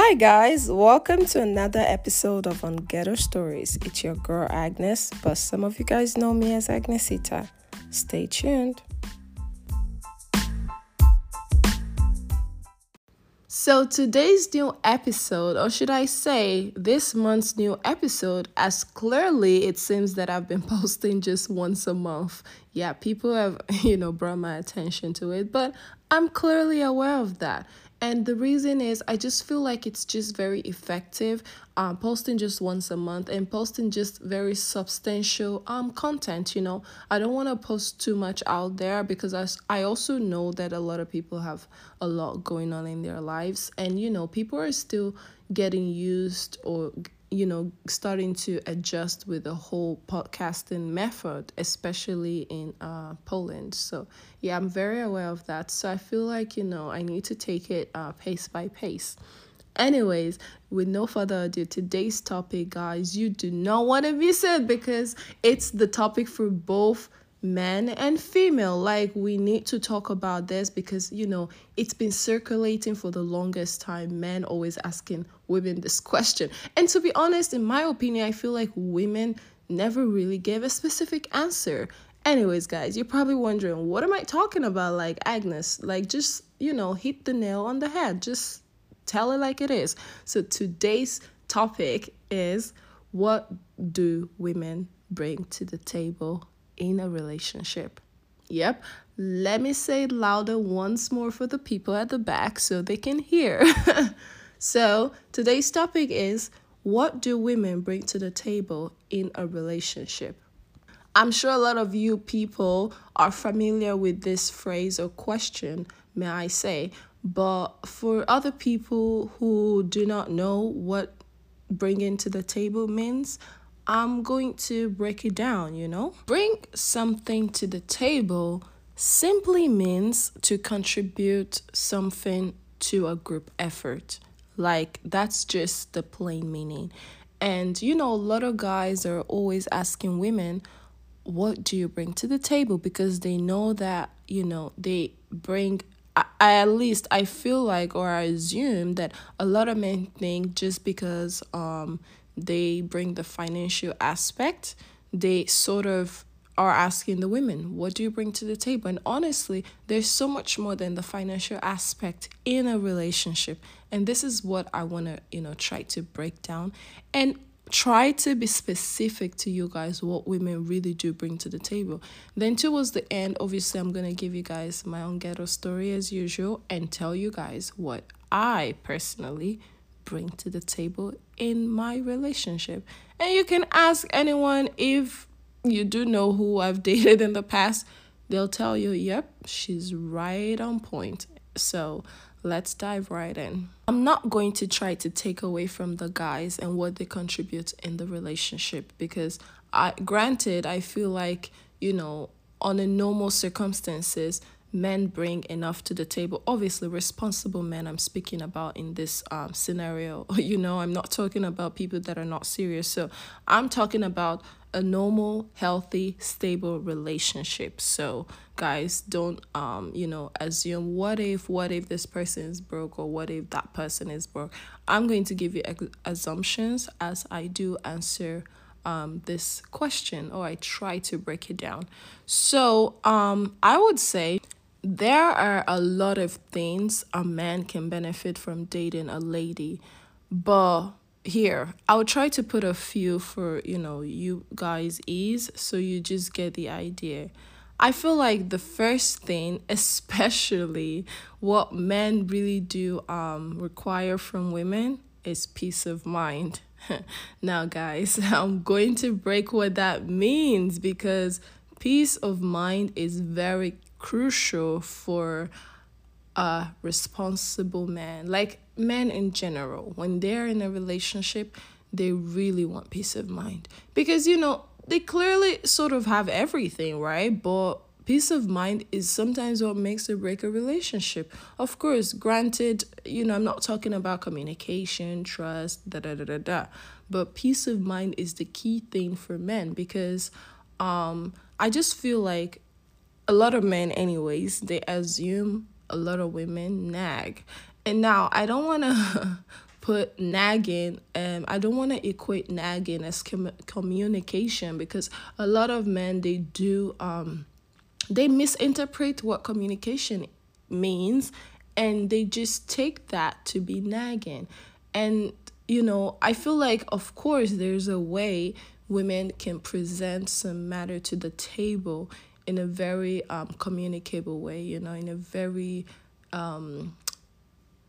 Hi, guys, welcome to another episode of On Ghetto Stories. It's your girl Agnes, but some of you guys know me as Agnesita. Stay tuned. So, today's new episode, or should I say, this month's new episode, as clearly it seems that I've been posting just once a month. Yeah, people have, you know, brought my attention to it, but I'm clearly aware of that. And the reason is, I just feel like it's just very effective. Um, posting just once a month and posting just very substantial um content. You know, I don't want to post too much out there because I, I also know that a lot of people have a lot going on in their lives, and you know, people are still getting used or you know starting to adjust with the whole podcasting method especially in uh poland. So yeah i'm very aware of that. So i feel like you know i need to take it uh pace by pace. Anyways with no further ado today's topic guys you do not want to miss it because it's the topic for both men and female like we need to talk about this because you know it's been circulating for the longest time men always asking women this question. And to be honest in my opinion i feel like women never really gave a specific answer. Anyways guys you're probably wondering what am i talking about? Like agnes like just you know hit the nail on the head. Just tell it like it is. So today's topic is what do women bring to the table in a relationship. Yep, let me say it louder once more for the people at the back so they can hear. so, today's topic is what do women bring to the table in a relationship? I'm sure a lot of you people are familiar with this phrase or question, may I say, but for other people who do not know what bringing to the table means, I'm going to break it down, you know? Bring something to the table simply means to contribute something to a group effort. Like, that's just the plain meaning. And, you know, a lot of guys are always asking women, what do you bring to the table? Because they know that, you know, they bring I, at least I feel like or I assume that a lot of men think just because um they bring the financial aspect, they sort of are asking the women, what do you bring to the table? And honestly, there's so much more than the financial aspect in a relationship. And this is what I want to, you know, try to break down and try to be specific to you guys what women really do bring to the table. Then towards the end, obviously I'm going to give you guys my own ghetto story as usual and tell you guys what I personally bring to the table in my relationship. And you can ask anyone if you do know who I've dated in the past, they'll tell you, yep, she's right on point. So let's dive right in. I'm not going to try to take away from the guys and what they contribute in the relationship because I granted I feel like, you know, on a normal circumstances, men bring enough to the table. Obviously responsible men i'm speaking about in this um, scenario. You know i'm not talking about people that are not serious. So i'm talking about a normal healthy stable relationship. So guys don't um you know assume what if what if this person is broke or what if that person is broke? I'm going to give you assumptions as i do answer um, this question or I try to break it down. So um, I would say there are a lot of things a man can benefit from dating a lady, but here I'll try to put a few for you know you guys ease so you just get the idea. I feel like the first thing, especially what men really do um require from women is peace of mind. now guys, I'm going to break what that means because peace of mind is very crucial for a responsible man. Like men in general, when they're in a relationship, they really want peace of mind. Because, you know, they clearly sort of have everything, right? But peace of mind is sometimes what makes or break a relationship. Of course, granted, you know, I'm not talking about communication, trust, da da da da da. But peace of mind is the key thing for men because um I just feel like a lot of men anyways they assume a lot of women nag. And now i don't want to put nagging um i don't want to equate nagging as com- communication because a lot of men they do um they misinterpret what communication means and they just take that to be nagging. And you know i feel like of course there's a way women can present some matter to the table in a very um, communicable way you know in a very um,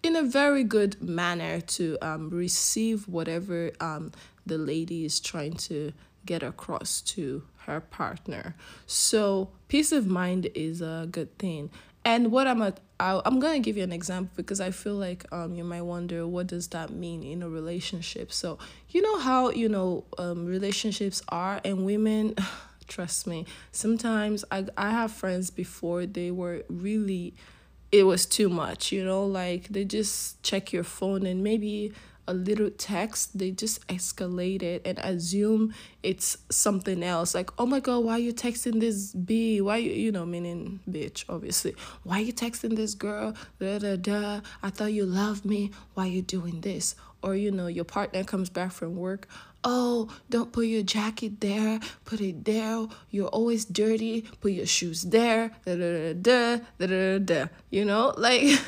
in a very good manner to um, receive whatever um, the lady is trying to get across to her partner. So peace of mind is a good thing. And what I'm at, I, I'm gonna give you an example because I feel like um you might wonder what does that mean in a relationship. So you know how you know um relationships are and women. trust me. Sometimes I, I have friends before they were really it was too much you know like they just check your phone and maybe a little text they just escalate it and assume it's something else. Like oh my god why are you texting this b? Why you you know meaning bitch obviously. Why are you texting this girl? Da da da. I thought you loved me. Why are you doing this? Or you know your partner comes back from work oh don't put your jacket there put it there you're always dirty put your shoes there da, da, da, da, da, da, you know? Like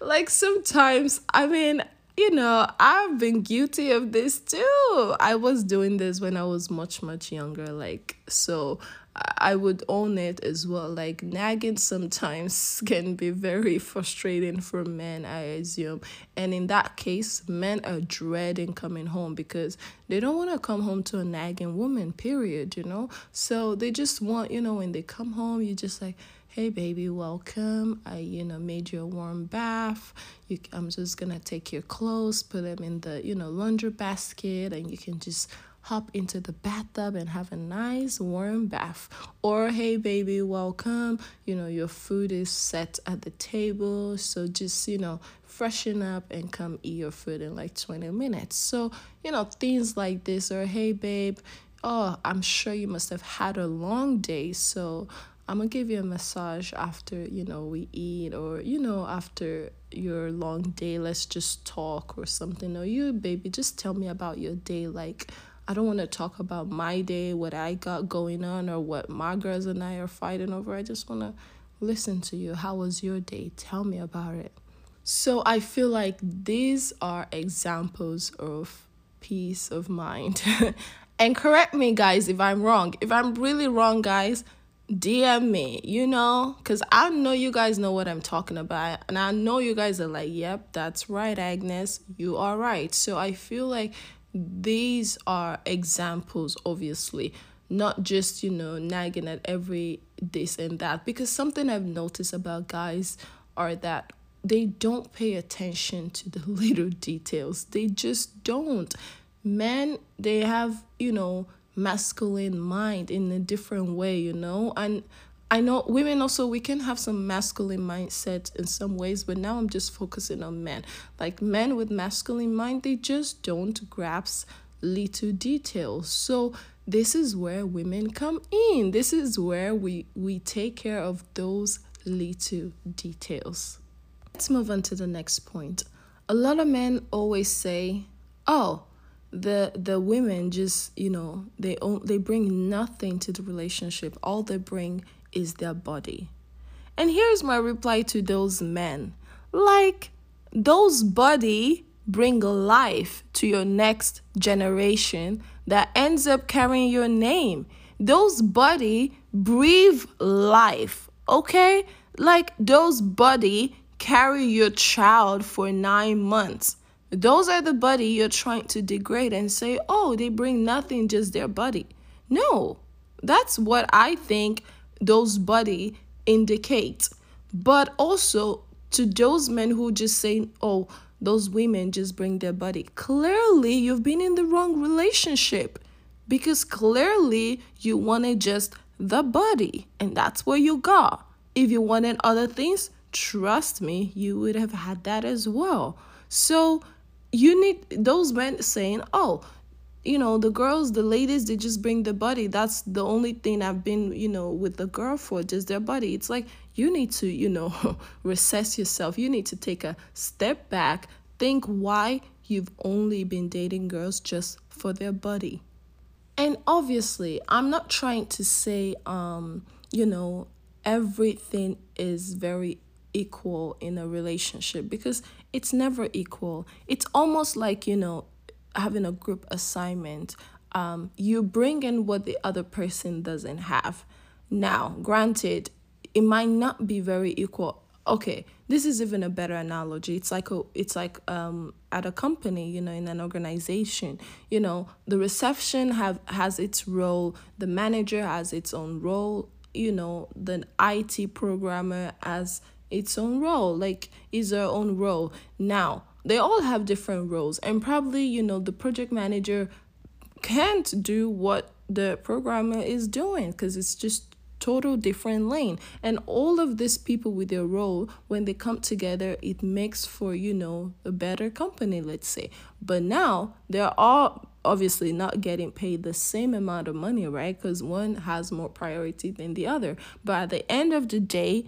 like sometimes i mean you know i've been guilty of this too. I was doing this when i was much much younger like so I would own it as well. Like nagging sometimes can be very frustrating for men, I assume. And in that case, men are dreading coming home because they don't want to come home to a nagging woman, period, you know? So they just want, you know, when they come home, you just like, hey baby welcome i you know made you a warm bath you i'm just gonna take your clothes put them in the you know laundry basket and you can just hop into the bathtub and have a nice warm bath. Or, hey, baby, welcome. You know, your food is set at the table. So just, you know, freshen up and come eat your food in like 20 minutes. So, you know, things like this. Or, hey, babe, oh, I'm sure you must have had a long day. So, I'm gonna give you a massage after you know we eat or you know after your long day let's just talk or something or you baby just tell me about your day like I don't want to talk about my day, what I got going on, or what my girls and I are fighting over. I just want to listen to you. How was your day? Tell me about it. So I feel like these are examples of peace of mind. and correct me, guys, if I'm wrong. If I'm really wrong, guys, DM me, you know, because I know you guys know what I'm talking about. And I know you guys are like, yep, that's right, Agnes. You are right. So I feel like these are examples obviously not just you know nagging at every this and that because something i've noticed about guys are that they don't pay attention to the little details. They just don't. Men they have you know masculine mind in a different way you know? And I know women also we can have some masculine mindset in some ways, but now I'm just focusing on men. Like men with masculine mind, they just don't grasp little details. So this is where women come in. This is where we we take care of those little details. Let's move on to the next point. A lot of men always say, "Oh, the the women just you know they they bring nothing to the relationship. All they bring is their body. And here's my reply to those men like, those body bring life to your next generation that ends up carrying your name. Those body breathe life, okay? Like those body carry your child for nine months. Those are the body you're trying to degrade and say, oh, they bring nothing, just their body. No, that's what I think those body indicate. But also to those men who just say oh those women just bring their body. Clearly you've been in the wrong relationship because clearly you wanted just the body and that's what you got if you wanted other things trust me you would have had that as well. So you need those men saying oh you know the girls the ladies they just bring the body that's the only thing i've been you know with the girl for just their body it's like you need to you know recess yourself you need to take a step back think why you've only been dating girls just for their body. And obviously, I'm not trying to say, um, you know, everything is very equal in a relationship because it's never equal. It's almost like, you know, having a group assignment. Um, you bring in what the other person doesn't have. Now, granted, it might not be very equal. Okay, this is even a better analogy. It's like a, it's like um at a company, you know, in an organization, you know, the reception have has its role, the manager has its own role, you know, the IT programmer has its own role, like is their own role. Now, they all have different roles. And probably, you know, the project manager can't do what the programmer is doing because it's just total different lane. And all of these people with their role when they come together it makes for you know a better company let's say. But now they're all obviously not getting paid the same amount of money right? Because one has more priority than the other. But at the end of the day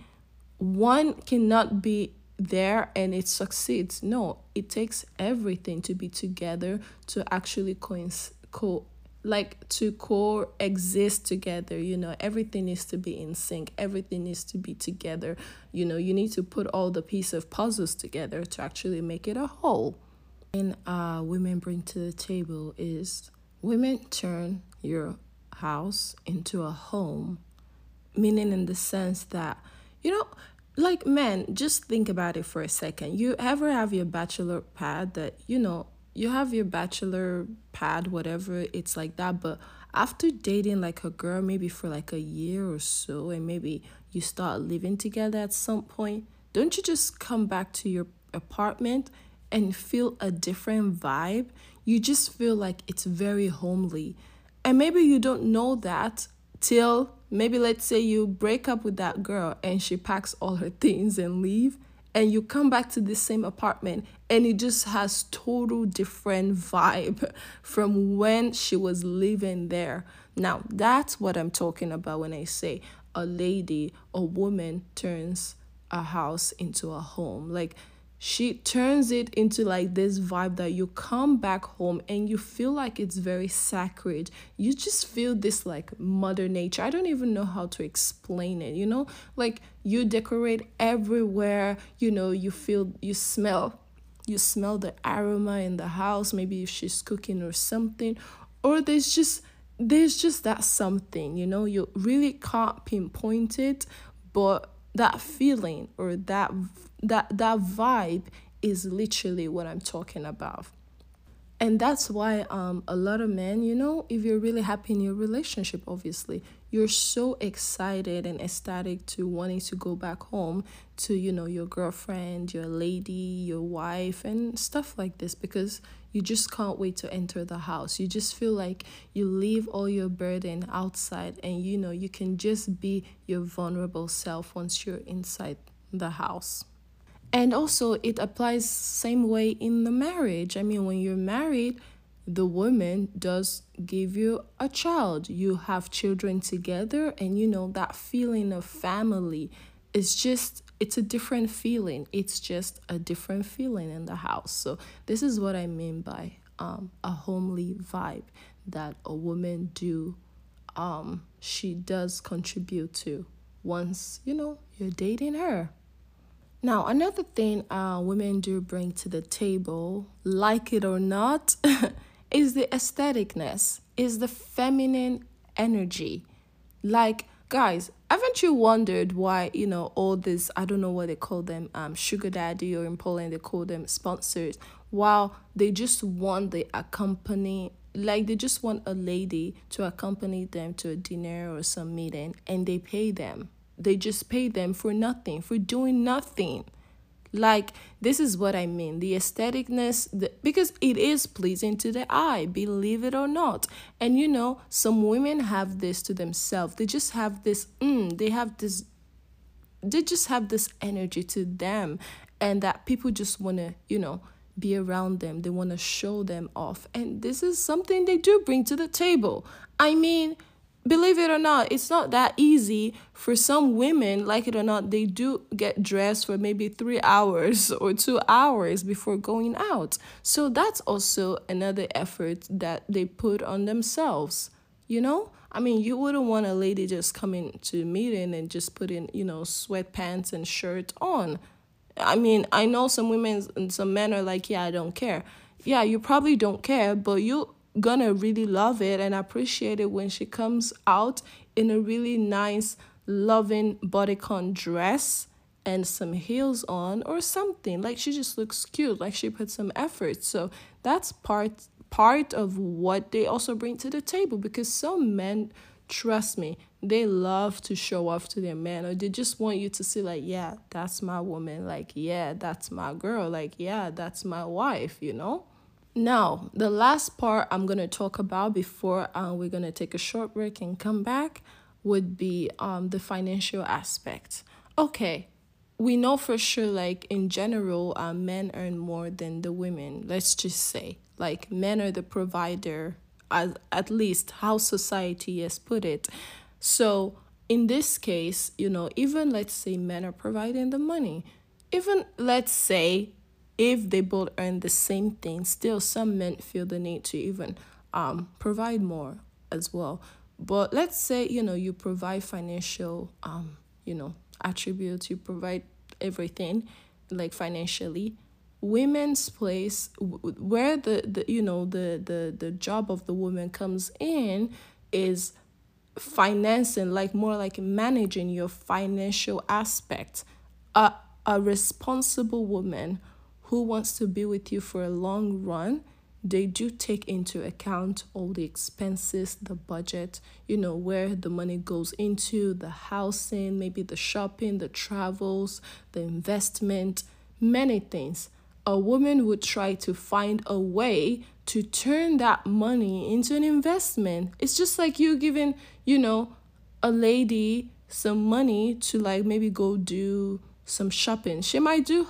one cannot be there and it succeeds. No it takes everything to be together to actually coincide co like to coexist together you know? Everything needs to be in sync. Everything needs to be together. You know you need to put all the piece of puzzles together to actually make it a whole. And uh women bring to the table is women turn your house into a home. Meaning in the sense that you know like men just think about it for a second you ever have your bachelor pad that you know you have your bachelor pad, whatever, it's like that. But after dating like a girl, maybe for like a year or so, and maybe you start living together at some point, don't you just come back to your apartment and feel a different vibe? You just feel like it's very homely. And maybe you don't know that till maybe let's say you break up with that girl and she packs all her things and leave and you come back to the same apartment and it just has total different vibe from when she was living there. Now that's what i'm talking about when i say a lady a woman turns a house into a home. Like she turns it into like this vibe that you come back home and you feel like it's very sacred. You just feel this like mother nature. I don't even know how to explain it you know? Like you decorate everywhere you know you feel you smell you smell the aroma in the house maybe if she's cooking or something or there's just there's just that something you know? You really can't pinpoint it but that feeling or that that that vibe is literally what I'm talking about. And that's why um a lot of men, you know, if you're really happy in your relationship, obviously, you're so excited and ecstatic to wanting to go back home to, you know, your girlfriend, your lady, your wife, and stuff like this because you just can't wait to enter the house. You just feel like you leave all your burden outside and you know you can just be your vulnerable self once you're inside the house. And also it applies same way in the marriage. I mean when you're married, the woman does give you a child. You have children together and you know that feeling of family is just it's a different feeling. It's just a different feeling in the house. So this is what I mean by um, a homely vibe that a woman do um, she does contribute to once you know you're dating her. Now, another thing uh, women do bring to the table, like it or not, is the aestheticness, is the feminine energy. Like guys haven't you wondered why you know all this i don't know what they call them um sugar daddy or in poland they call them sponsors while they just want the accompany like they just want a lady to accompany them to a dinner or some meeting and they pay them. They just pay them for nothing for doing nothing like, this is what I mean the aestheticness, the, because it is pleasing to the eye, believe it or not. And you know, some women have this to themselves. They just have this, mm, they have this, they just have this energy to them, and that people just want to, you know, be around them. They want to show them off. And this is something they do bring to the table. I mean, believe it or not, it's not that easy for some women, like it or not, they do get dressed for maybe three hours or two hours before going out. So that's also another effort that they put on themselves, you know? I mean, you wouldn't want a lady just coming to a meeting and just putting, you know, sweatpants and shirt on. I mean, I know some women and some men are like, yeah, I don't care. Yeah, you probably don't care, but you gonna really love it and appreciate it when she comes out in a really nice, loving bodycon dress and some heels on or something. Like she just looks cute, like she put some effort. So that's part part of what they also bring to the table because some men trust me they love to show off to their man or they just want you to see like yeah that's my woman like yeah that's my girl like yeah that's my wife you know now, the last part I'm going to talk about before uh, we're going to take a short break and come back would be um, the financial aspect. Okay, we know for sure, like in general, uh, men earn more than the women. Let's just say, like, men are the provider, as, at least how society has put it. So, in this case, you know, even let's say men are providing the money, even let's say if they both earn the same thing, still some men feel the need to even um, provide more as well. But let's say, you know, you provide financial, um, you know, attributes, you provide everything like financially. Women's place, where the, the you know the, the the job of the woman comes in, is financing, like more like managing your financial aspect. A a responsible woman who wants to be with you for a long run, they do take into account all the expenses, the budget, you know, where the money goes into, the housing, maybe the shopping, the travels, the investment, many things. A woman would try to find a way to turn that money into an investment. It's just like you giving, you know, a lady some money to like maybe go do some shopping. She might do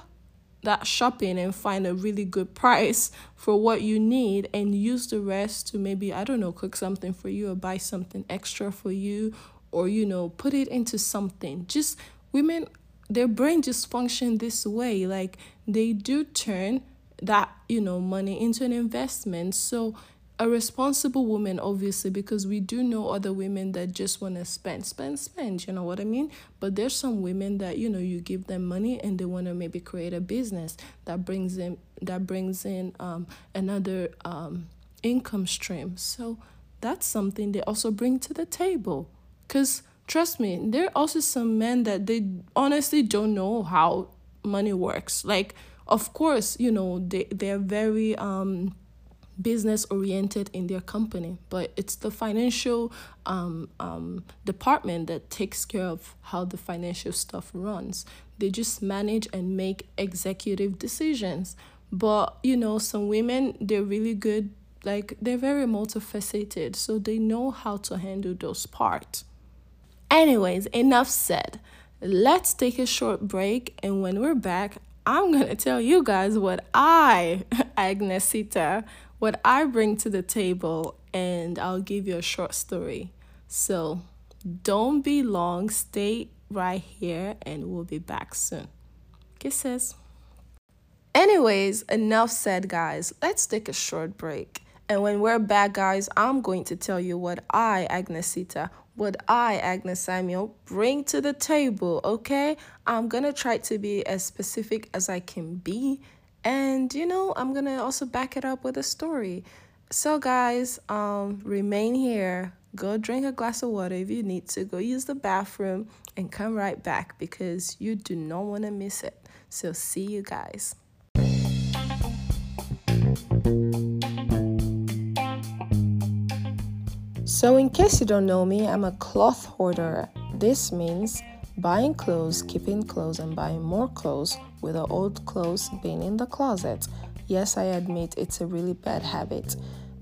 that shopping and find a really good price for what you need and use the rest to maybe I don't know cook something for you or buy something extra for you or you know put it into something. Just women their brain just function this way. Like they do turn that you know money into an investment. So a responsible woman, obviously, because we do know other women that just want to spend, spend, spend, you know what I mean? But there's some women that, you know, you give them money and they want to maybe create a business that brings in, that brings in um, another um, income stream. So that's something they also bring to the table. Because trust me, there are also some men that they honestly don't know how money works. Like, of course, you know, they, they're very, um, business oriented in their company, but it's the financial um, um, department that takes care of how the financial stuff runs. They just manage and make executive decisions. But you know, some women they're really good, like they're very multifaceted, so they know how to handle those parts. Anyways, enough said. Let's take a short break, and when we're back, I'm gonna tell you guys what I, Agnesita, what I bring to the table, and I'll give you a short story. So don't be long, stay right here, and we'll be back soon. Kisses. Anyways, enough said, guys. Let's take a short break. And when we're back, guys, I'm going to tell you what I, Agnesita, what I, Agnes Samuel, bring to the table, okay? I'm gonna try to be as specific as I can be and you know, I'm going to also back it up with a story. So guys, um remain here. Go drink a glass of water if you need to. Go use the bathroom and come right back because you do not want to miss it. So see you guys. So, in case you don't know me, I'm a cloth hoarder. This means buying clothes, keeping clothes, and buying more clothes with the old clothes being in the closet. Yes, I admit it's a really bad habit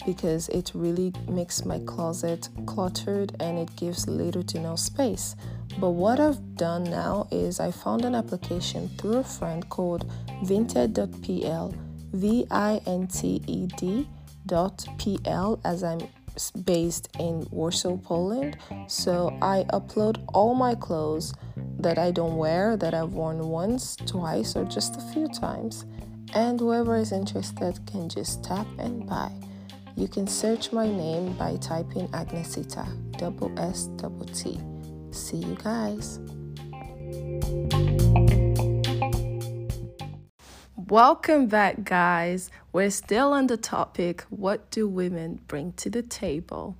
because it really makes my closet cluttered and it gives little to no space. But what I've done now is I found an application through a friend called vinted.pl, V I N T E D dot as I'm based in Warsaw, Poland. So I upload all my clothes that I don't wear, that I've worn once, twice, or just a few times. And whoever is interested can just tap and buy. You can search my name by typing Agnesita, double S double T. See you guys. Welcome back, guys. We're still on the topic what do women bring to the table?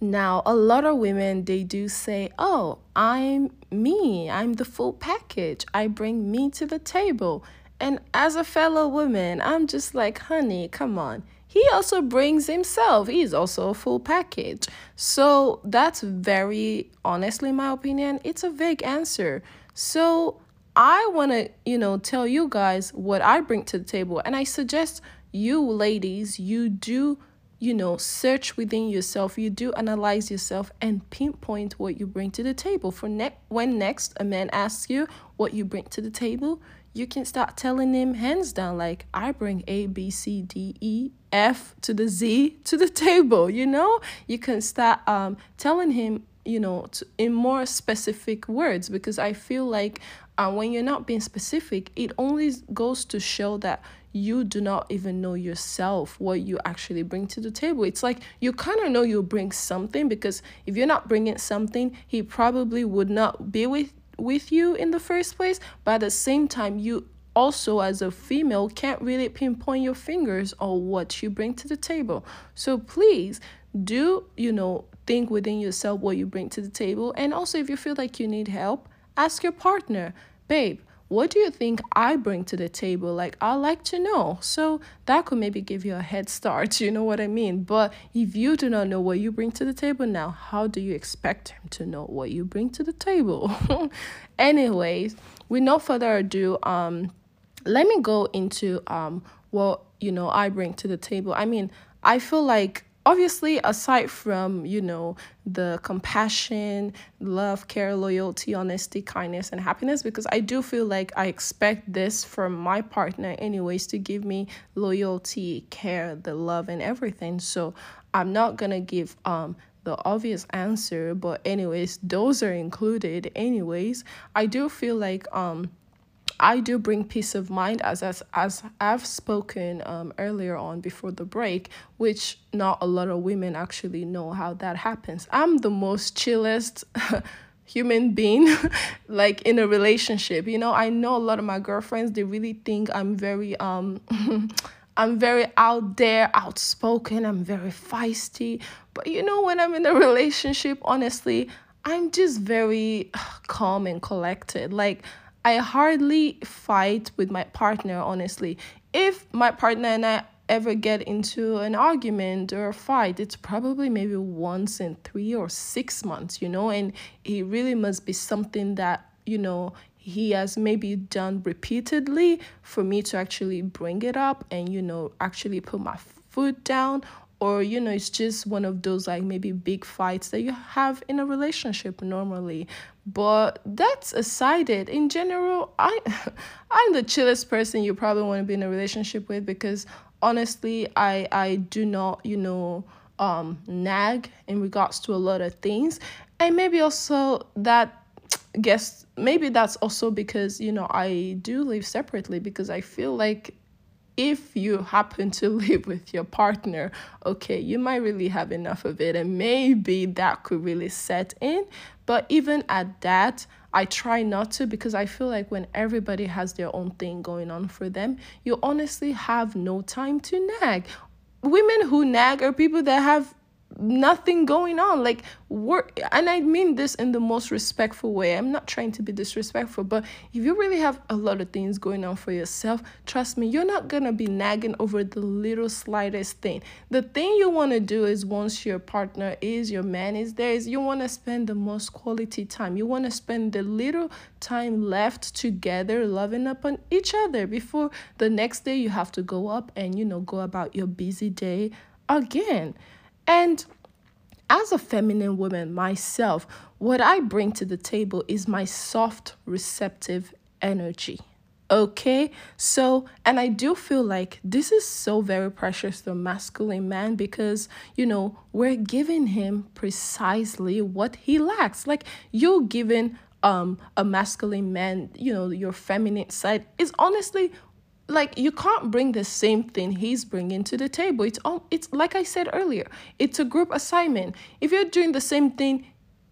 Now, a lot of women they do say, "Oh, I'm me. I'm the full package. I bring me to the table." And as a fellow woman, I'm just like, "Honey, come on." He also brings himself. He's also a full package. So, that's very honestly my opinion, it's a vague answer. So, I want to, you know, tell you guys what I bring to the table. And I suggest you ladies, you do, you know, search within yourself, you do analyze yourself and pinpoint what you bring to the table. For ne- when next a man asks you what you bring to the table, you can start telling him hands down, like, I bring A, B, C, D, E, F to the Z to the table, you know? You can start um, telling him, you know, to, in more specific words because I feel like and when you're not being specific, it only goes to show that you do not even know yourself what you actually bring to the table. It's like you kind of know you bring something because if you're not bringing something, he probably would not be with with you in the first place. But at the same time, you also as a female can't really pinpoint your fingers on what you bring to the table. So please do, you know, think within yourself what you bring to the table and also if you feel like you need help, ask your partner babe, what do you think I bring to the table? Like, I like to know. So that could maybe give you a head start, you know what I mean? But if you do not know what you bring to the table now, how do you expect him to know what you bring to the table? Anyways, with no further ado, um, let me go into um what you know I bring to the table. I mean, I feel like obviously aside from you know the compassion love care loyalty honesty kindness and happiness because i do feel like i expect this from my partner anyways to give me loyalty care the love and everything. So i'm not gonna give um the obvious answer but anyways those are included anyways. I do feel like um I do bring peace of mind as as, as I've spoken um, earlier on before the break, which not a lot of women actually know how that happens. I'm the most chillest human being like in a relationship. You know, I know a lot of my girlfriends they really think I'm very um I'm very out there, outspoken, I'm very feisty. But you know, when I'm in a relationship, honestly, I'm just very calm and collected. Like I hardly fight with my partner, honestly. If my partner and I ever get into an argument or a fight, it's probably maybe once in three or six months, you know, and it really must be something that, you know, he has maybe done repeatedly for me to actually bring it up and, you know, actually put my foot down or you know it's just one of those like maybe big fights that you have in a relationship normally. But that's aside it in general i i'm the chillest person you probably want to be in a relationship with because honestly i i do not you know um nag in regards to a lot of things. And maybe also that guess maybe that's also because you know i do live separately because i feel like if you happen to live with your partner, okay, you might really have enough of it, and maybe that could really set in. But even at that, I try not to because I feel like when everybody has their own thing going on for them, you honestly have no time to nag. Women who nag are people that have nothing going on. Like work and i mean this in the most respectful way. I'm not trying to be disrespectful but if you really have a lot of things going on for yourself trust me you're not gonna be nagging over the little slightest thing. The thing you want to do is once your partner is your man is there is you want to spend the most quality time. You want to spend the little time left together loving up on each other before the next day you have to go up and you know go about your busy day again and as a feminine woman myself, what I bring to the table is my soft, receptive energy. Okay, so and I do feel like this is so very precious to a masculine man because you know we're giving him precisely what he lacks. Like you're giving um a masculine man, you know, your feminine side is honestly like you can't bring the same thing he's bringing to the table. It's all it's like I said earlier. It's a group assignment. If you're doing the same thing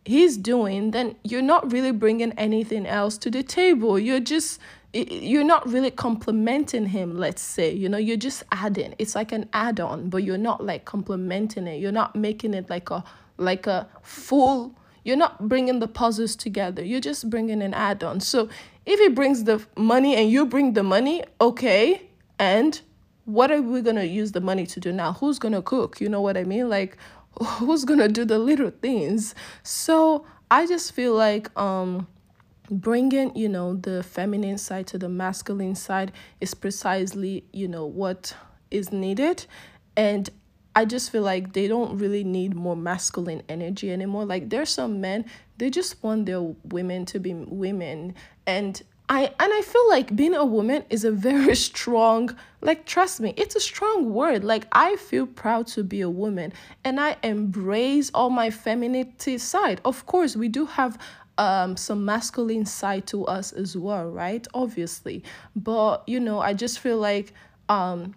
he's doing, then you're not really bringing anything else to the table. You're just you're not really complimenting him let's say you know you're just adding it's like an add-on but you're not like complimenting it you're not making it like a like a full you're not bringing the puzzles together. You're just bringing an add-on. So if he brings the money and you bring the money okay and what are we going to use the money to do now? Who's going to cook? You know what i mean? Like who's going to do the little things? So i just feel like um bringing you know the feminine side to the masculine side is precisely you know what is needed. And i just feel like they don't really need more masculine energy anymore like there's some men they just want their women to be women and I and I feel like being a woman is a very strong like trust me it's a strong word like I feel proud to be a woman and I embrace all my femininity side of course we do have um, some masculine side to us as well, right? Obviously. But, you know, I just feel like um,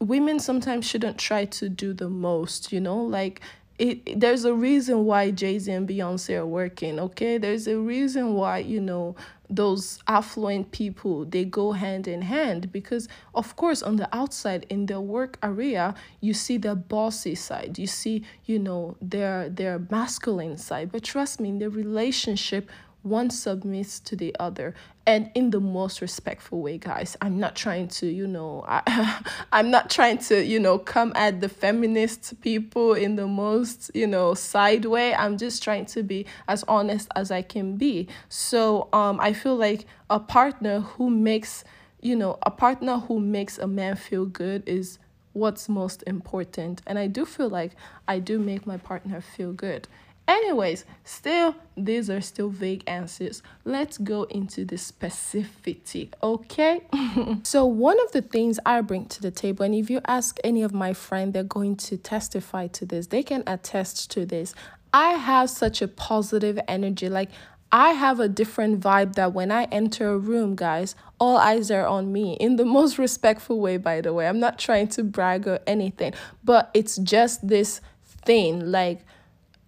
women sometimes shouldn't try to do the most, you know? Like, it, there's a reason why Jay Z and Beyonce are working, okay? There's a reason why, you know, those affluent people they go hand in hand because of course on the outside in their work area you see the bossy side you see you know their their masculine side but trust me in the relationship one submits to the other and in the most respectful way guys. I'm not trying to you know I, i'm not trying to you know come at the feminist people in the most you know side way. I'm just trying to be as honest as i can be. So um i feel like a partner who makes you know a partner who makes a man feel good is what's most important. And i do feel like i do make my partner feel good Anyways, still, these are still vague answers. Let's go into the specificity, okay? so, one of the things I bring to the table, and if you ask any of my friends, they're going to testify to this, they can attest to this. I have such a positive energy. Like, I have a different vibe that when I enter a room, guys, all eyes are on me in the most respectful way, by the way. I'm not trying to brag or anything, but it's just this thing. Like,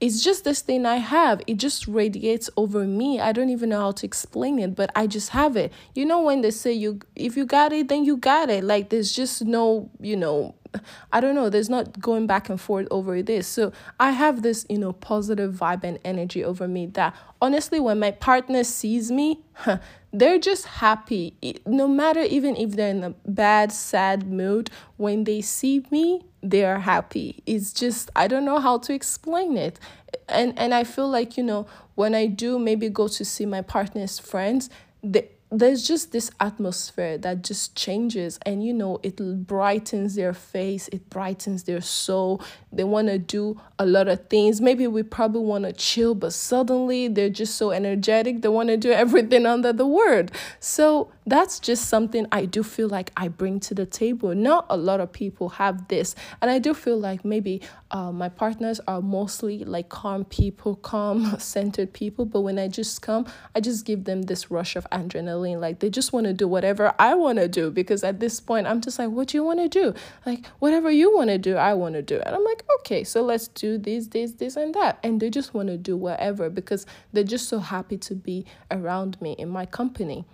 it's just this thing I have. It just radiates over me. I don't even know how to explain it, but I just have it. You know when they say you if you got it, then you got it. Like there's just no, you know, I don't know, there's not going back and forth over this. So I have this, you know, positive vibe and energy over me that honestly when my partner sees me, they're just happy. No matter even if they're in a bad, sad mood, when they see me, they are happy. It's just I don't know how to explain it. And and I feel like, you know, when I do maybe go to see my partner's friends, they there's just this atmosphere that just changes and you know it brightens their face it brightens their soul. They want to do a lot of things. Maybe we probably want to chill but suddenly they're just so energetic they want to do everything under the word. So that's just something i do feel like i bring to the table. Not a lot of people have this. And i do feel like maybe uh, my partners are mostly like calm people calm centered people. But when i just come i just give them this rush of adrenaline. Like they just want to do whatever I want to do. Because at this point I'm just like, what do you want to do? Like, whatever you want to do, I want to do. And I'm like, okay, so let's do this, this, this, and that. And they just want to do whatever because they're just so happy to be around me in my company.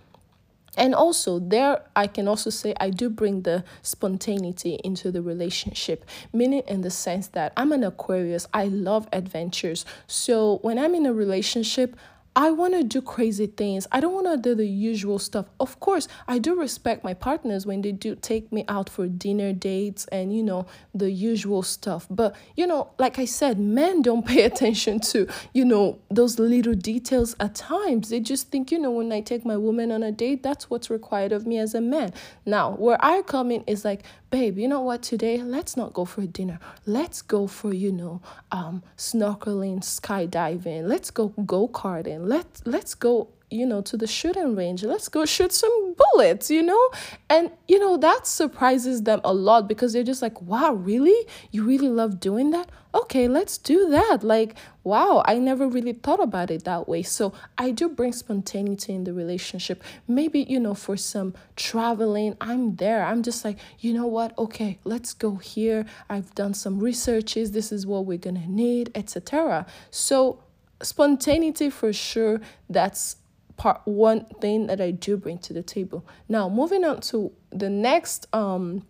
And also, there, I can also say I do bring the spontaneity into the relationship, meaning in the sense that I'm an Aquarius, I love adventures. So, when I'm in a relationship, I want to do crazy things. I don't want to do the usual stuff. Of course, I do respect my partners when they do take me out for dinner dates and, you know, the usual stuff. But, you know, like I said, men don't pay attention to, you know, those little details at times. They just think, you know, when I take my woman on a date, that's what's required of me as a man. Now, where I come in is like, babe, you know what, today, let's not go for dinner. Let's go for, you know, um, snorkeling, skydiving. Let's go go karting. Let, let's go you know to the shooting range let's go shoot some bullets you know and you know that surprises them a lot because they're just like wow really you really love doing that okay let's do that like wow i never really thought about it that way. So i do bring spontaneity in the relationship. Maybe you know for some traveling i'm there. I'm just like you know what? Okay let's go here. I've done some researches. This is what we're gonna need etc so spontaneity for sure that's part one thing that i do bring to the table. Now moving on to the next um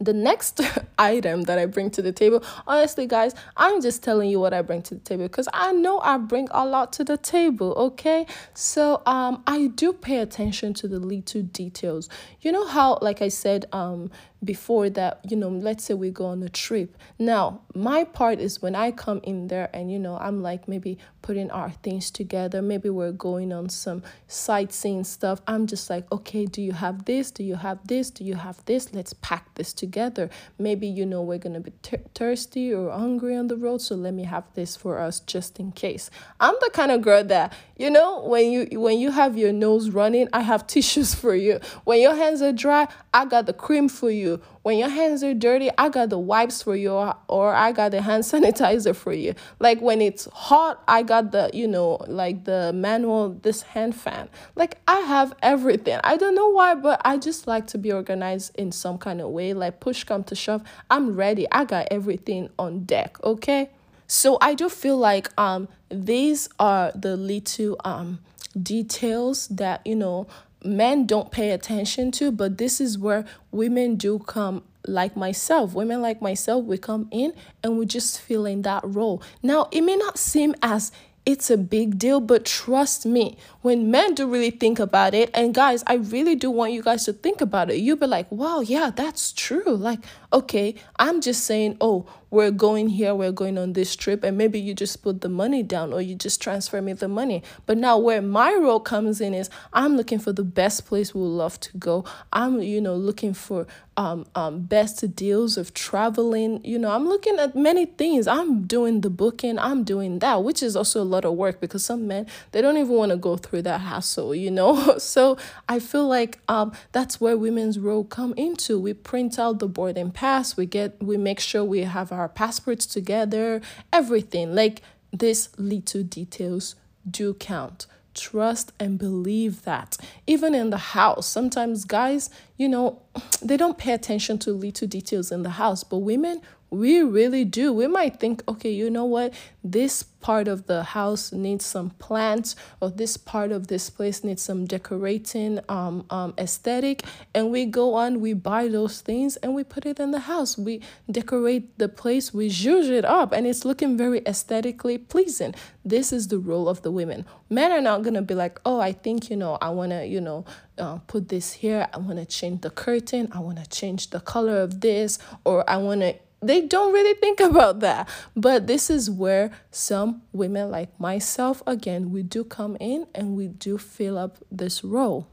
the next item that I bring to the table, honestly, guys, I'm just telling you what I bring to the table because I know I bring a lot to the table, okay? So, um, I do pay attention to the little details. You know how, like I said, um, before that, you know, let's say we go on a trip. Now, my part is when I come in there and, you know, I'm like maybe putting our things together. Maybe we're going on some sightseeing stuff. I'm just like, okay, do you have this? Do you have this? Do you have this? Let's pack this together. Maybe, you know, we're to be thirsty or hungry on the road. So let me have this for us just in case. I'm the kind of girl that, you know, when you when you have your nose running, I have tissues for you. When your hands are dry, I got the cream for you When your hands are dirty, I got the wipes for you or I got the hand sanitizer for you. Like when it's hot, I got the, you know, like the manual this hand fan. Like I have everything. I don't know why, but I just like to be organized in some kind of way. Like push come to shove, I'm ready. I got everything on deck, okay? So I do feel like um these are the little um details that you know men don't pay attention to, but this is where women do come like myself. Women like myself, we come in and we just fill in that role. Now, it may not seem as it's a big deal, but trust me, when men do really think about it, and guys, I really do want you guys to think about it. You'll be like, wow, yeah, that's true. Like, okay, I'm just saying, oh, we're going here, we're going on this trip, and maybe you just put the money down or you just transfer me the money. But now, where my role comes in is I'm looking for the best place we love to go. I'm, you know, looking for um, um, best deals of traveling. You know, I'm looking at many things. I'm doing the booking, I'm doing that, which is also a lot of work because some men, they don't even want to go through that hassle, you know? so I feel like um, that's where women's role come into. We print out the boarding pass, we get, we make sure we have our passports together, everything. Like these little details do count trust and believe that even in the house sometimes guys you know they don't pay attention to little details in the house but women we really do. We might think, okay, you know what? This part of the house needs some plants, or this part of this place needs some decorating um, um, aesthetic. And we go on, we buy those things, and we put it in the house. We decorate the place, we zhuzh it up, and it's looking very aesthetically pleasing. This is the role of the women. Men are not going to be like, oh, I think, you know, I want to, you know, uh, put this here. I want to change the curtain. I want to change the color of this, or I want to they don't really think about that. But this is where some women like myself, again, we do come in and we do fill up this role.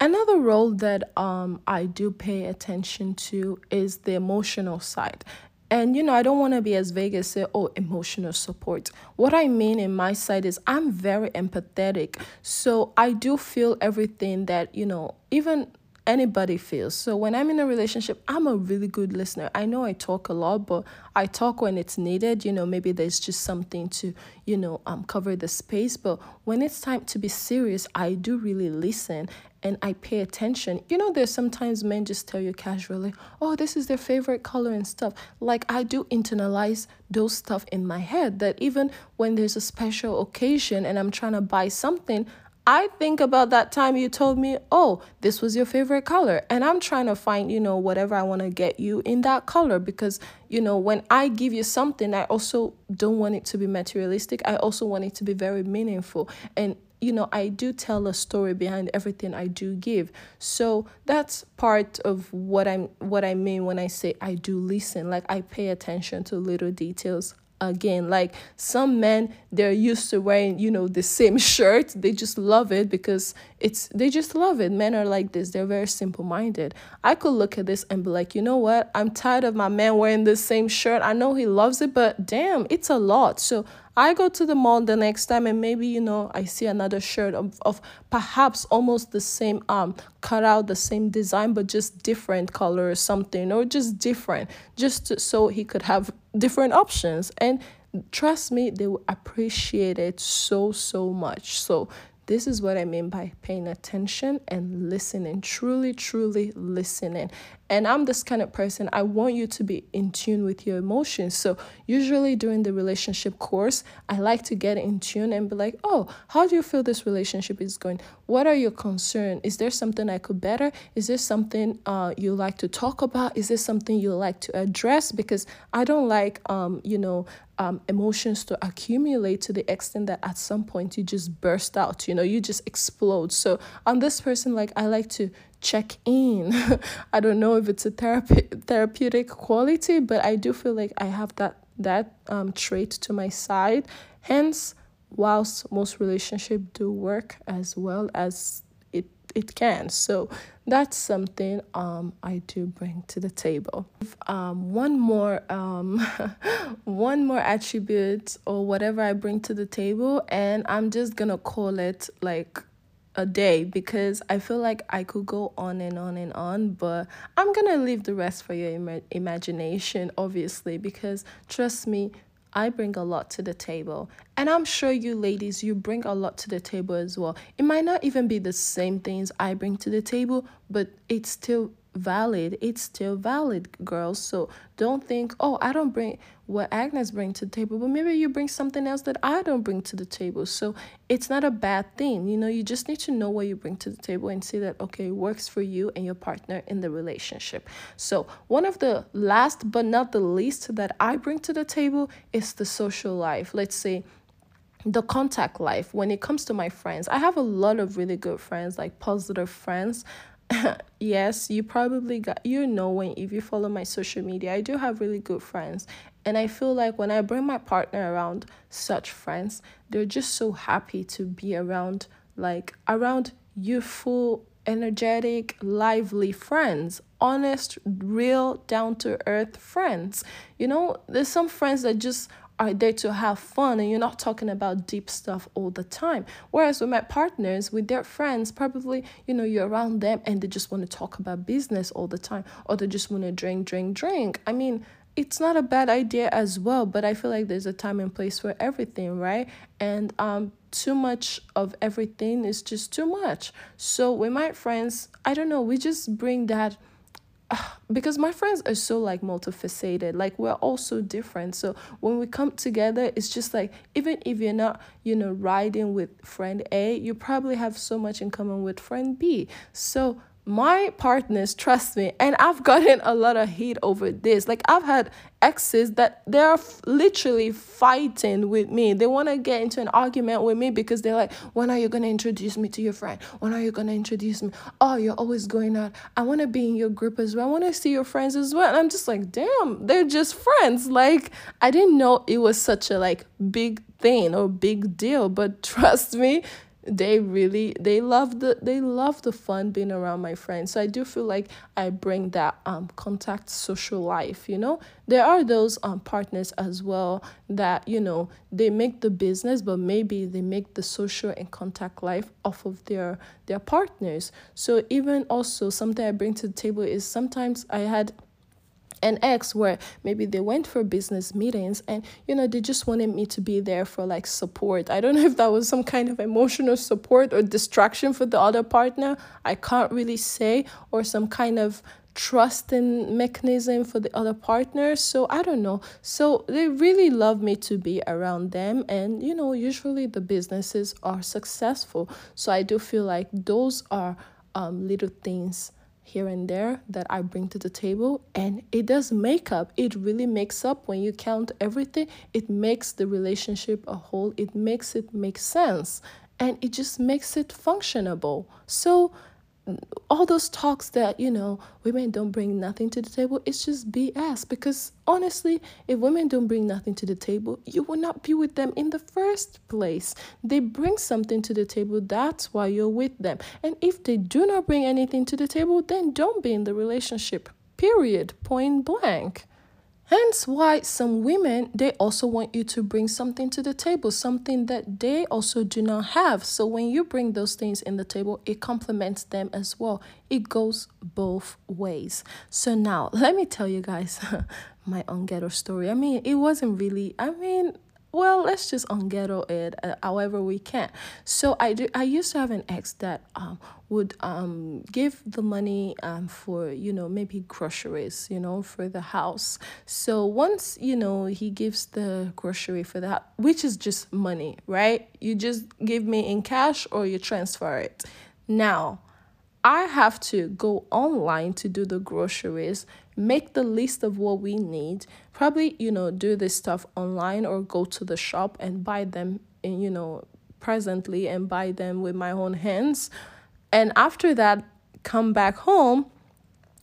Another role that um, I do pay attention to is the emotional side. And you know, I don't want to be as vague as say, oh, emotional support. What I mean in my side is I'm very empathetic. So I do feel everything that, you know, even anybody feels. So when I'm in a relationship, I'm a really good listener. I know I talk a lot, but I talk when it's needed. You know, maybe there's just something to, you know, um cover the space. But when it's time to be serious, I do really listen and I pay attention. You know, there's sometimes men just tell you casually, oh, this is their favorite color and stuff. Like I do internalize those stuff in my head that even when there's a special occasion and I'm trying to buy something, I think about that time you told me, oh, this was your favorite color. And I'm trying to find, you know, whatever I want to get you in that color because, you know, when I give you something, I also don't want it to be materialistic. I also want it to be very meaningful. And, you know, I do tell a story behind everything I do give. So that's part of what I'm what I mean when I say I do listen. Like I pay attention to little details again. Like some men they're used to wearing you know the same shirt. They just love it because it's they just love it. Men are like this. They're very simple minded i could look at this and be like you know what? I'm tired of my man wearing the same shirt. I know he loves it but damn it's a lot. So I go to the mall the next time and maybe, you know, I see another shirt of, of perhaps almost the same um cut out the same design but just different color or something or just different just to, so he could have different options. And trust me they will appreciate it so so much. So this is what I mean by paying attention and listening, truly, truly listening. And I'm this kind of person, I want you to be in tune with your emotions. So, usually during the relationship course, I like to get in tune and be like, oh, how do you feel this relationship is going? What are your concerns? Is there something I could better? Is there something uh, you like to talk about? Is there something you like to address? Because I don't like, um, you know, um, emotions to accumulate to the extent that at some point you just burst out, you know, you just explode. So, on this person, like, I like to check in. I don't know if it's a therapy therapeutic quality, but I do feel like I have that that um trait to my side. Hence, whilst most relationships do work as well as it can. So that's something um I do bring to the table. Um one more um one more attribute or whatever I bring to the table and I'm just gonna call it like a day because I feel like I could go on and on and on, but I'm gonna leave the rest for your Im- imagination, obviously, because trust me, I bring a lot to the table. And I'm sure you ladies, you bring a lot to the table as well. It might not even be the same things I bring to the table, but it's still valid it's still valid girls so don't think oh i don't bring what agnes bring to the table but maybe you bring something else that i don't bring to the table. So it's not a bad thing. You know you just need to know what you bring to the table and see that okay works for you and your partner in the relationship. So one of the last but not the least that i bring to the table is the social life. Let's say the contact life. When it comes to my friends i have a lot of really good friends like positive friends yes, you probably got you know when if you follow my social media, I do have really good friends. And I feel like when I bring my partner around such friends, they're just so happy to be around like around youthful, energetic, lively friends, honest, real, down to earth friends. You know, there's some friends that just are there to have fun and you're not talking about deep stuff all the time. Whereas with my partners, with their friends, probably, you know, you're around them and they just want to talk about business all the time or they just want to drink, drink, drink. I mean, it's not a bad idea as well, but I feel like there's a time and place for everything, right? And um too much of everything is just too much. So with my friends, I don't know, we just bring that because my friends are so like multifaceted like we're all so different. So when we come together it's just like even if you're not you know riding with friend a you probably have so much in common with friend b. So my partners trust me and i've gotten a lot of heat over this. Like i've had exes that they're literally fighting with me. They want to get into an argument with me because they're like when are you going to introduce me to your friend? When are you going to introduce me? Oh you're always going out. I want to be in your group as well. I want to see your friends as well. And i'm just like damn they're just friends. Like i didn't know it was such a like big thing or big deal but trust me they really they love the they love the fun being around my friends. So i do feel like i bring that um contact social life you know? There are those um partners as well that you know they make the business but maybe they make the social and contact life off of their their partners. So even also something i bring to the table is sometimes i had an ex where maybe they went for business meetings and you know they just wanted me to be there for like support. I don't know if that was some kind of emotional support or distraction for the other partner. I can't really say or some kind of trusting mechanism for the other partner. So i don't know. So they really love me to be around them and you know usually the businesses are successful. So i do feel like those are um, little things here and there that I bring to the table and it does make up. It really makes up when you count everything. It makes the relationship a whole. It makes it make sense and it just makes it functionable. So all those talks that you know women don't bring nothing to the table it's just bs because honestly if women don't bring nothing to the table you will not be with them in the first place. They bring something to the table that's why you're with them. And if they do not bring anything to the table then don't be in the relationship period point blank Hence why some women they also want you to bring something to the table, something that they also do not have. So when you bring those things in the table, it complements them as well. It goes both ways. So now let me tell you guys my own ghetto story. I mean, it wasn't really I mean, well, let's just unghetto it uh, however we can. So I do. I used to have an ex that um would um give the money um for you know maybe groceries you know for the house. So once you know he gives the grocery for that, which is just money, right? You just give me in cash or you transfer it. Now I have to go online to do the groceries, make the list of what we need, probably, you know, do this stuff online or go to the shop and buy them, in, you know, presently and buy them with my own hands. And after that, come back home,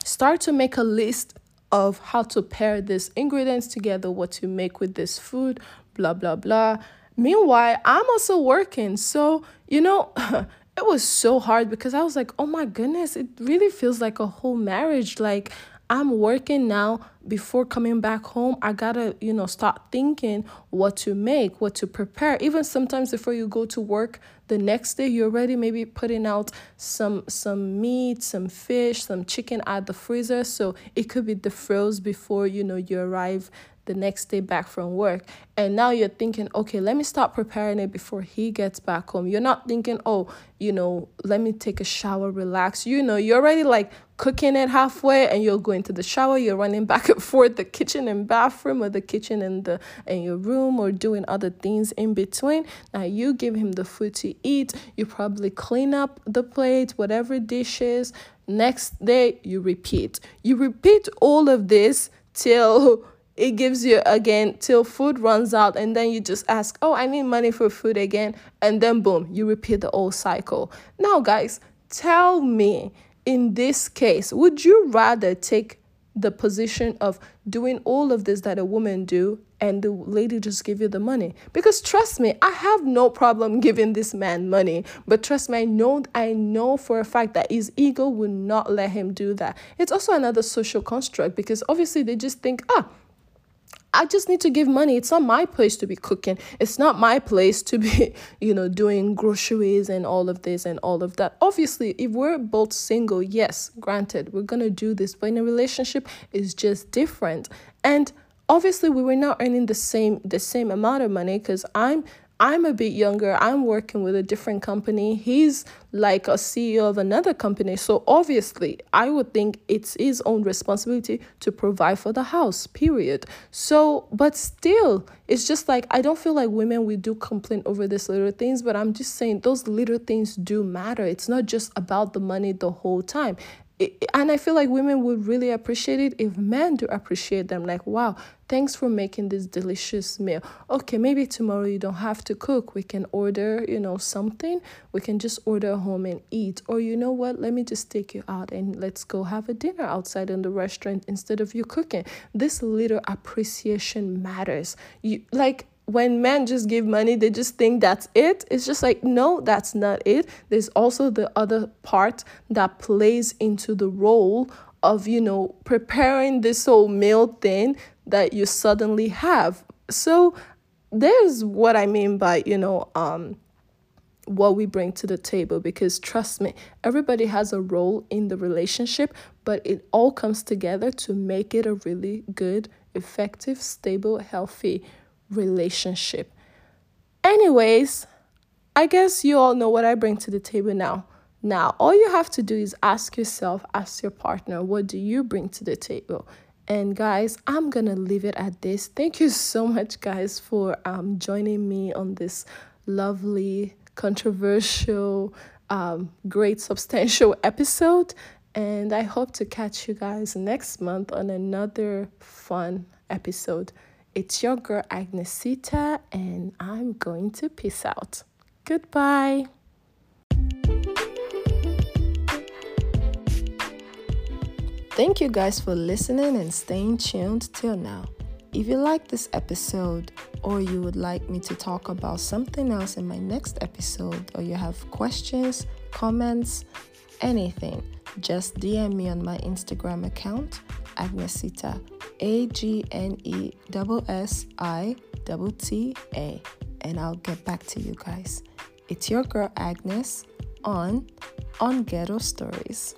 start to make a list of how to pair these ingredients together, what to make with this food, blah, blah, blah. Meanwhile, I'm also working. So, you know, it was so hard because I was like, oh my goodness, it really feels like a whole marriage. Like I'm working now before coming back home. I gotta, you know, start thinking what to make, what to prepare. Even sometimes before you go to work the next day, you're already maybe putting out some some meat, some fish, some chicken at the freezer. So it could be defrost before you know you arrive the next day back from work and now you're thinking okay let me start preparing it before he gets back home you're not thinking oh you know let me take a shower relax you know you're already like cooking it halfway and you're going to the shower you're running back and forth the kitchen and bathroom or the kitchen and the in your room or doing other things in between. Now you give him the food to eat you probably clean up the plate whatever dishes. Next day you repeat. You repeat all of this till it gives you again till food runs out and then you just ask oh i need money for food again. And then boom you repeat the whole cycle. Now guys tell me in this case would you rather take the position of doing all of this that a woman do and the lady just give you the money? Because trust me i have no problem giving this man money. But trust me i know i know for a fact that his ego will not let him do that. It's also another social construct because obviously they just think ah I just need to give money. It's not my place to be cooking. It's not my place to be, you know, doing groceries and all of this and all of that. Obviously, if we're both single, yes, granted, we're going to do this, but in a relationship it's just different. And obviously, we were not earning the same the same amount of money cuz I'm I'm a bit younger. I'm working with a different company. He's like a CEO of another company. So obviously, I would think it's his own responsibility to provide for the house, period. So, but still, it's just like I don't feel like women we do complain over these little things, but I'm just saying those little things do matter. It's not just about the money the whole time and I feel like women would really appreciate it if men do appreciate them. Like, wow, thanks for making this delicious meal. Okay, maybe tomorrow you don't have to cook. We can order, you know, something. We can just order home and eat. Or you know what? Let me just take you out and let's go have a dinner outside in the restaurant instead of you cooking. This little appreciation matters. You like when men just give money, they just think that's it. It's just like, no, that's not it. There's also the other part that plays into the role of, you know, preparing this whole meal thing that you suddenly have. So there's what I mean by, you know, um, what we bring to the table because trust me, everybody has a role in the relationship, but it all comes together to make it a really good, effective, stable, healthy relationship. Anyways, I guess you all know what I bring to the table now. Now, all you have to do is ask yourself, ask your partner, what do you bring to the table? And guys, I'm gonna leave it at this. Thank you so much, guys, for um, joining me on this lovely, controversial, um, great, substantial episode. And I hope to catch you guys next month on another fun episode. It's your girl Agnesita, and I'm going to peace out. Goodbye. Thank you guys for listening and staying tuned till now. If you like this episode, or you would like me to talk about something else in my next episode, or you have questions, comments, anything, just DM me on my Instagram account, Agnesita, A G N E S I T A, and I'll get back to you guys. It's your girl Agnes on On Ghetto Stories.